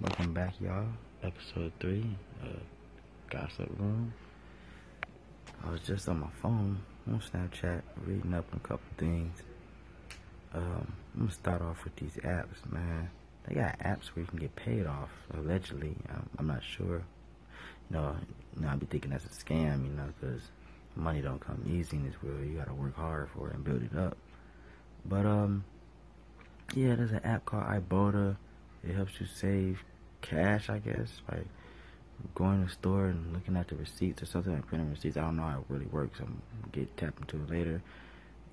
Welcome back, y'all. Episode 3, uh, Gossip Room. I was just on my phone on Snapchat reading up on a couple things. Um, I'm gonna start off with these apps, man. They got apps where you can get paid off, allegedly. I'm, I'm not sure. You know, you know, I be thinking that's a scam, you know, because money don't come easy in this world. You gotta work hard for it and build it up. But, um, yeah, there's an app called Ibotta. It helps you save cash, I guess, by going to the store and looking at the receipts or something like printing receipts. I don't know how it really works. I'm get tapped into it later.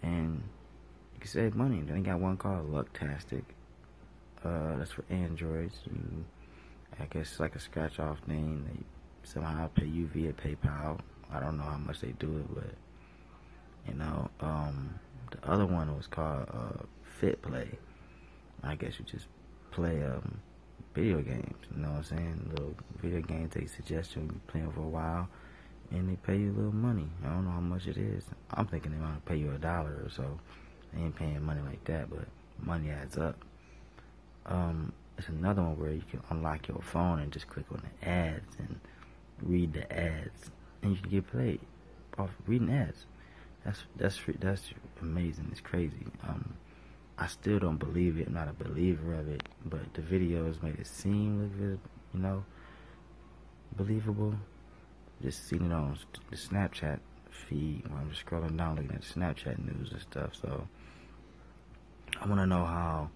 And you can save money. Then they got one called Lucktastic. Uh, that's for Androids. You, I guess it's like a scratch off thing. They somehow pay you via PayPal. I don't know how much they do it, but you know, um, the other one was called uh, Mistplay. I guess you just play um, video games. You know what I'm saying? Little video games they suggest you playing for a while, and they pay you a little money. I don't know how much it is. I'm thinking they might pay you a dollar or so. They ain't paying money like that, but money adds up. Um, it's another one where you can unlock your phone and just click on the ads and read the ads, and you can get paid off reading ads. That's that's that's amazing. It's crazy. Um, I still don't believe it. I'm not a believer of it, but the videos made it seem, you know, believable. Just seeing it on the Snapchat feed when I'm just scrolling down looking at Snapchat news and stuff. So I want to know how.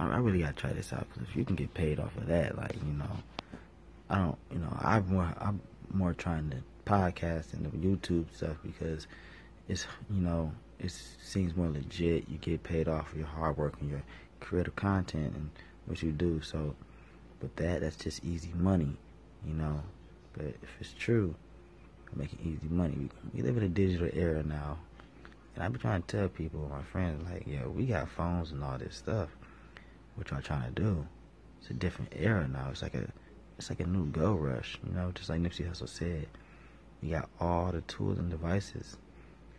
I, really gotta try this out because if you can get paid off of that, like you know, I don't, you know, I'm more, I'm more trying to podcast and the YouTube stuff because it's, you know, it seems more legit. You get paid off for your hard work and your creative content and what you do. So, but that that's just easy money, you know. But if it's true, making easy money. We, we live in a digital era now, and I've been trying to tell people, my friends, like, yo, we got phones and all this stuff. What y'all trying to do? It's a different era now. It's like a, it's like a new go rush, you know. Just like Nipsey Hussle said, we got all the tools and devices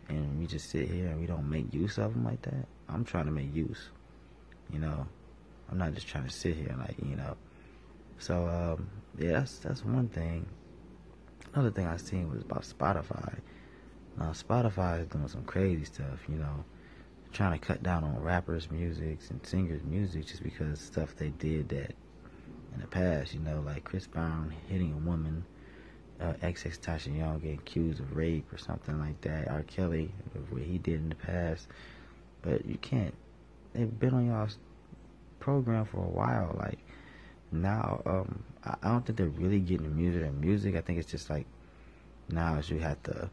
and we just sit here and we don't make use of them like that, I'm trying to make use. You know, I'm not just trying to sit here like you know. So um, yeah, that's that's one thing. Another thing I seen was about Spotify. Now Spotify is doing some crazy stuff. You know, trying to cut down on rappers' music and singers' music just because stuff they did that in the past. You know, like Chris Brown hitting a woman uh, XXXTentacion get accused of rape or something like that. R. Kelly, what he did in the past. But you can't. They've been on y'all's program for a while. Like now, um, I, I don't think they're really getting the music and music. I think it's just like now you have to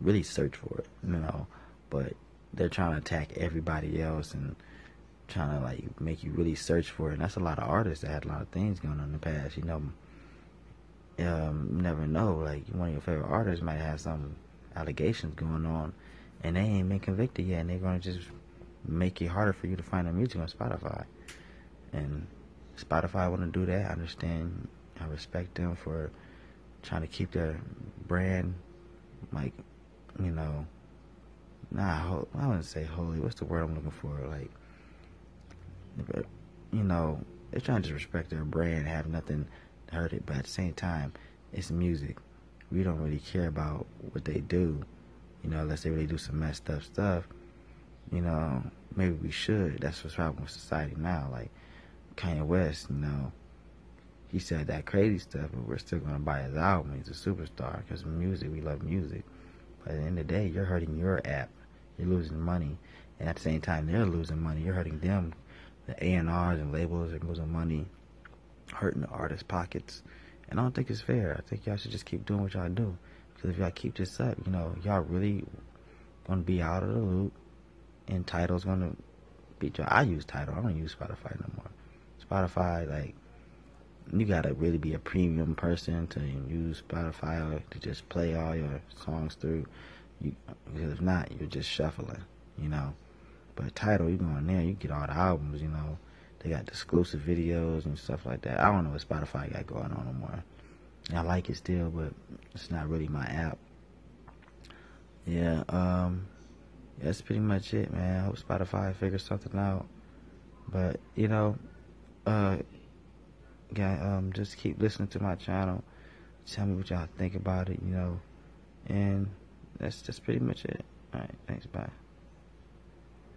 really search for it, you know. But they're trying to attack everybody else and trying to like make you really search for it. And that's a lot of artists that had a lot of things going on in the past, you know um, never know. Like one of your favorite artists might have some allegations going on, and they ain't been convicted yet, and they're gonna just make it harder for you to find their music on Spotify. And Spotify want to do that. I understand. I respect them for trying to keep their brand, like, you know, nah. I wouldn't say holy. What's the word I'm looking for? Like, you know, they're trying to respect their brand, have nothing heard it, but at the same time, it's music. We don't really care about what they do, you know, unless they really do some messed up stuff. You know, maybe we should. That's what's wrong with society now. Like Kanye West, you know, he said that crazy stuff, but we're still gonna buy his album. He's a superstar because music. We love music. But at the end of the day, you're hurting your app. You're losing money, and at the same time, they're losing money. You're hurting them. The A and R's and labels are losing money hurting the artist's pockets. And I don't think it's fair. I think y'all should just keep doing what y'all do. Because if y'all keep this up, you know, y'all really gonna be out of the loop. And Tidal's gonna y'all. I use Tidal. I don't use Spotify no more. Spotify, like, you gotta really be a premium person to use Spotify or to just play all your songs through. You, because if not, you're just shuffling, you know. But Tidal, you go in there, you get all the albums, you know. They got exclusive videos and stuff like that. I don't know what Spotify got going on no more. I like it still, but it's not really my app. Yeah, um, that's pretty much it, man. I hope Spotify figures something out. But, you know, uh, yeah, um, just keep listening to my channel. Tell me what y'all think about it, you know. And that's that's pretty much it. All right, thanks. Bye.